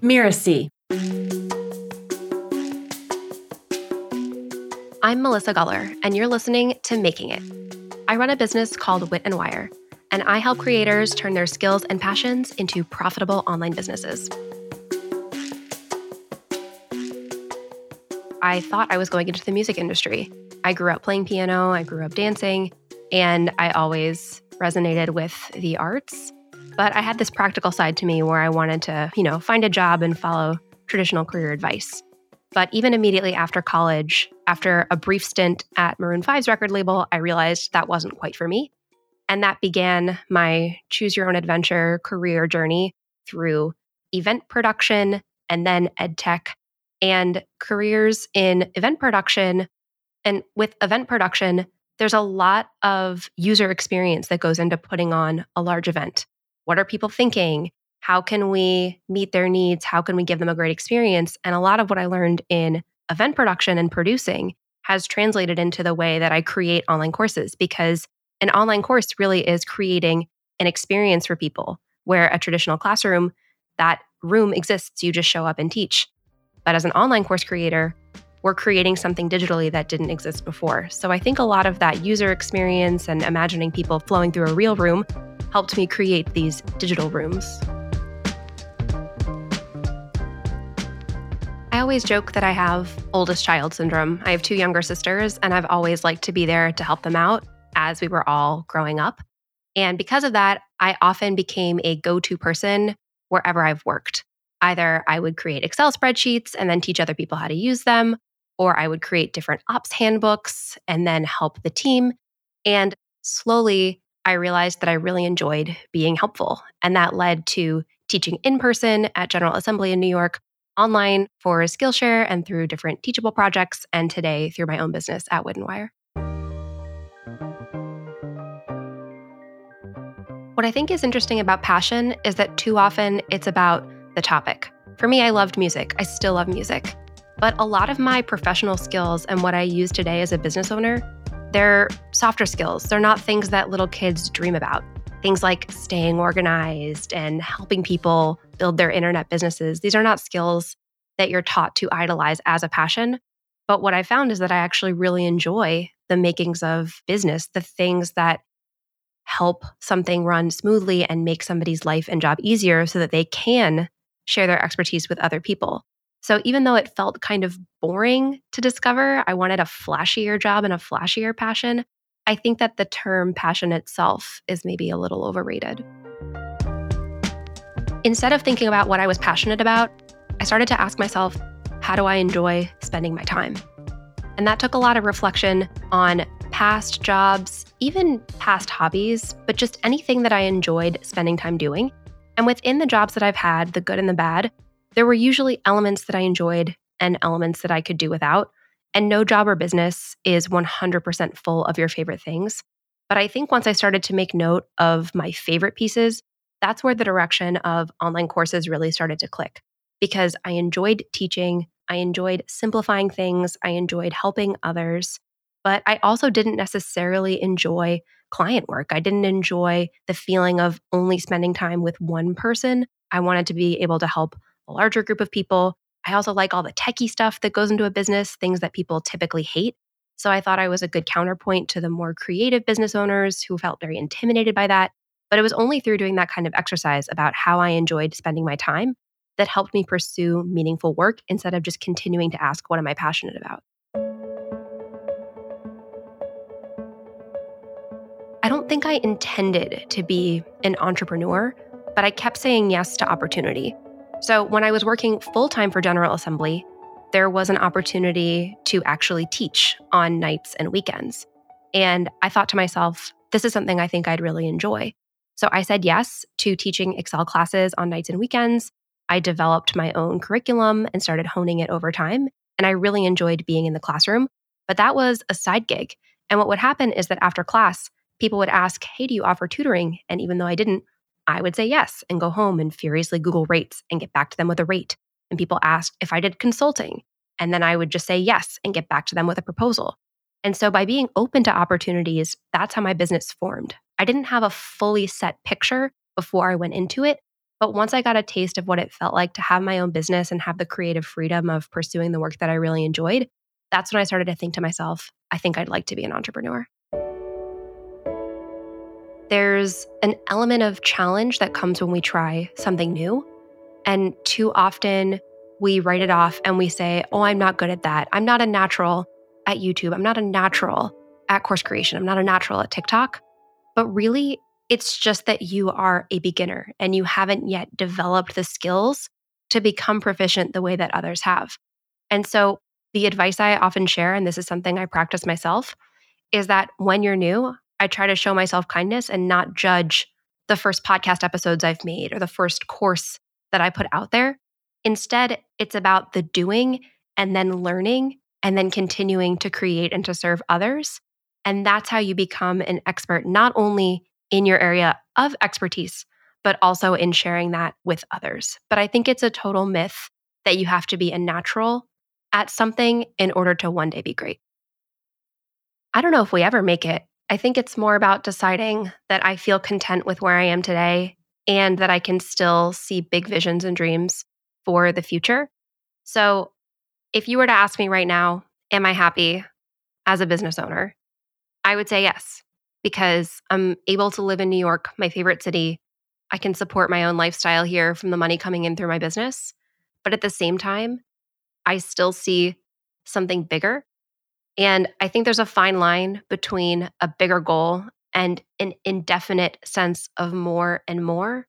Mirasee. I'm Melissa Guller, and you're listening to Making It. I run a business called Wit and Wire, and I help creators turn their skills and passions into profitable online businesses. I thought I was going into the music industry. I grew up playing piano, I grew up dancing, and I always resonated with the arts. But I had this practical side to me where I wanted to, you know, find a job and follow traditional career advice. But even immediately after college, after a brief stint at Maroon 5's record label, I realized that wasn't quite for me. And that began my choose your own adventure career journey through event production and then ed tech and careers in event production. And with event production, there's a lot of user experience that goes into putting on a large event. What are people thinking? How can we meet their needs? How can we give them a great experience? And a lot of what I learned in event production and producing has translated into the way that I create online courses because an online course really is creating an experience for people where a traditional classroom, that room exists, you just show up and teach. But as an online course creator, we're creating something digitally that didn't exist before. So I think a lot of that user experience and imagining people flowing through a real room helped me create these digital rooms. I always joke that I have oldest child syndrome. I have two younger sisters, and I've always liked to be there to help them out as we were all growing up. And because of that, I often became a go to person wherever I've worked. Either I would create Excel spreadsheets and then teach other people how to use them, or I would create different ops handbooks and then help the team. And slowly, I realized that I really enjoyed being helpful. And that led to teaching in person at General Assembly in New York, online for Skillshare and through different teachable projects, and today through my own business at and Wire. What I think is interesting about passion is that too often it's about the topic. For me, I loved music. I still love music. But a lot of my professional skills and what I use today as a business owner, they're softer skills. They're not things that little kids dream about. Things like staying organized and helping people build their internet businesses. These are not skills that you're taught to idolize as a passion. But what I found is that I actually really enjoy the makings of business, the things that help something run smoothly and make somebody's life and job easier so that they can share their expertise with other people. So even though it felt kind of boring to discover, I wanted a flashier job and a flashier passion. I think that the term passion itself is maybe a little overrated. Instead of thinking about what I was passionate about, I started to ask myself, how do I enjoy spending my time? And that took a lot of reflection on past jobs, even past hobbies, but just anything that I enjoyed spending time doing. And within the jobs that I've had, the good and the bad, there were usually elements that I enjoyed and elements that I could do without. And no job or business is 100% full of your favorite things. But I think once I started to make note of my favorite pieces, that's where the direction of online courses really started to click because I enjoyed teaching, I enjoyed simplifying things, I enjoyed helping others, but I also didn't necessarily enjoy client work. I didn't enjoy the feeling of only spending time with one person. I wanted to be able to help a larger group of people. I also like all the techie stuff that goes into a business, things that people typically hate. So I thought I was a good counterpoint to the more creative business owners who felt very intimidated by that. But it was only through doing that kind of exercise about how I enjoyed spending my time that helped me pursue meaningful work instead of just continuing to ask, what am I passionate about? I don't think I intended to be an entrepreneur, but I kept saying yes to opportunity. So when I was working full time for General Assembly, there was an opportunity to actually teach on nights and weekends. And I thought to myself, this is something I think I'd really enjoy. So I said yes to teaching Excel classes on nights and weekends. I developed my own curriculum and started honing it over time. And I really enjoyed being in the classroom. But that was a side gig. And what would happen is that after class, people would ask, Hey, do you offer tutoring? And even though I didn't, I would say yes and go home and furiously Google rates and get back to them with a rate. And people asked if I did consulting. And then I would just say yes and get back to them with a proposal. And so by being open to opportunities, that's how my business formed. I didn't have a fully set picture before I went into it, But once I got a taste of what it felt like to have my own business and have the creative freedom of pursuing the work that I really enjoyed, that's when I started to think to myself, I think I'd like to be an entrepreneur. There's an element of challenge that comes when we try something new. And too often we write it off and we say, Oh, I'm not good at that. I'm not a natural at YouTube. I'm not a natural at course creation. I'm not a natural at TikTok. But really, it's just that you are a beginner and you haven't yet developed the skills to become proficient the way that others have. And so, the advice I often share, and this is something I practice myself, is that when you're new, I try to show myself kindness and not judge the first podcast episodes I've made or the first course that I put out there. Instead, it's about the doing and then learning and then continuing to create and to serve others. And that's how you become an expert, not only in your area of expertise, but also in sharing that with others. But I think it's a total myth that you have to be a natural at something in order to one day be great. I don't know if we ever make it. I think it's more about deciding that I feel content with where I am today and that I can still see big visions and dreams for the future. So, if you were to ask me right now, am I happy as a business owner? I would say yes because I'm able to live in New York, my favorite city. I can support my own lifestyle here from the money coming in through my business. But at the same time, I still see something bigger. And I think there's a fine line between a bigger goal and an indefinite sense of more and more.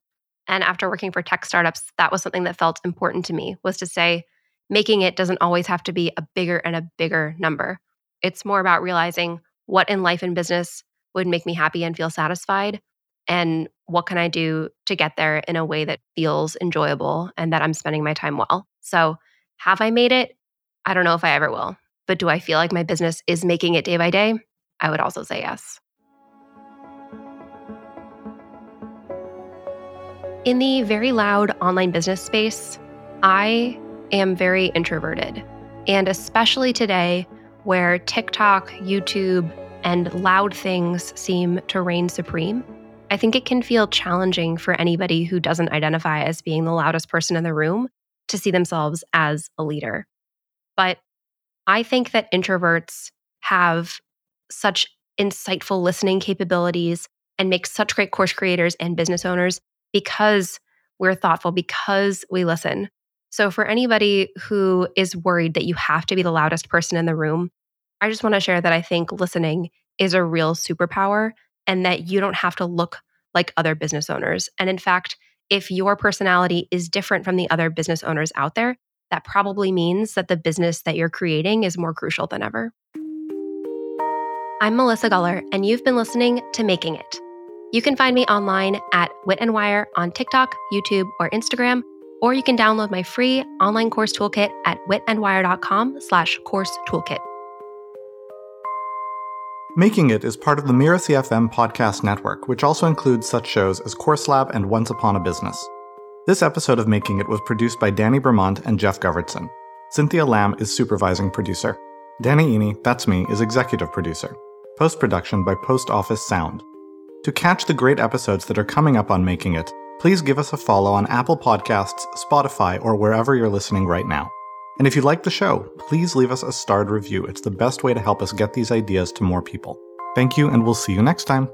And after working for tech startups, that was something that felt important to me was to say, making it doesn't always have to be a bigger and a bigger number. It's more about realizing what in life and business would make me happy and feel satisfied and what can I do to get there in a way that feels enjoyable and that I'm spending my time well. So, have I made it? I don't know if I ever will. But do I feel like my business is making it day by day? I would also say yes. In the very loud online business space, I am very introverted. And especially today, where TikTok, YouTube, and loud things seem to reign supreme, I think it can feel challenging for anybody who doesn't identify as being the loudest person in the room to see themselves as a leader. But I think that introverts have such insightful listening capabilities and make such great course creators and business owners because we're thoughtful, because we listen. So, for anybody who is worried that you have to be the loudest person in the room, I just want to share that I think listening is a real superpower and that you don't have to look like other business owners. And in fact, if your personality is different from the other business owners out there, that probably means that the business that you're creating is more crucial than ever. I'm Melissa Guller, and you've been listening to Making It. You can find me online at Wit and Wire on TikTok, YouTube, or Instagram, or you can download my free online course toolkit at witandwire.com slash course toolkit. Making It is part of the Mirasee FM podcast network, which also includes such shows as Course Lab and Once Upon a Business. This episode of Making It was produced by Danny Bermont and Jeff Govertson. Cynthia Lamb is supervising producer. Danny Iny, that's me, is executive producer. Post production by Post Office Sound. To catch the great episodes that are coming up on Making It, please give us a follow on Apple Podcasts, Spotify, or wherever you're listening right now. And if you like the show, please leave us a starred review. It's the best way to help us get these ideas to more people. Thank you, and we'll see you next time.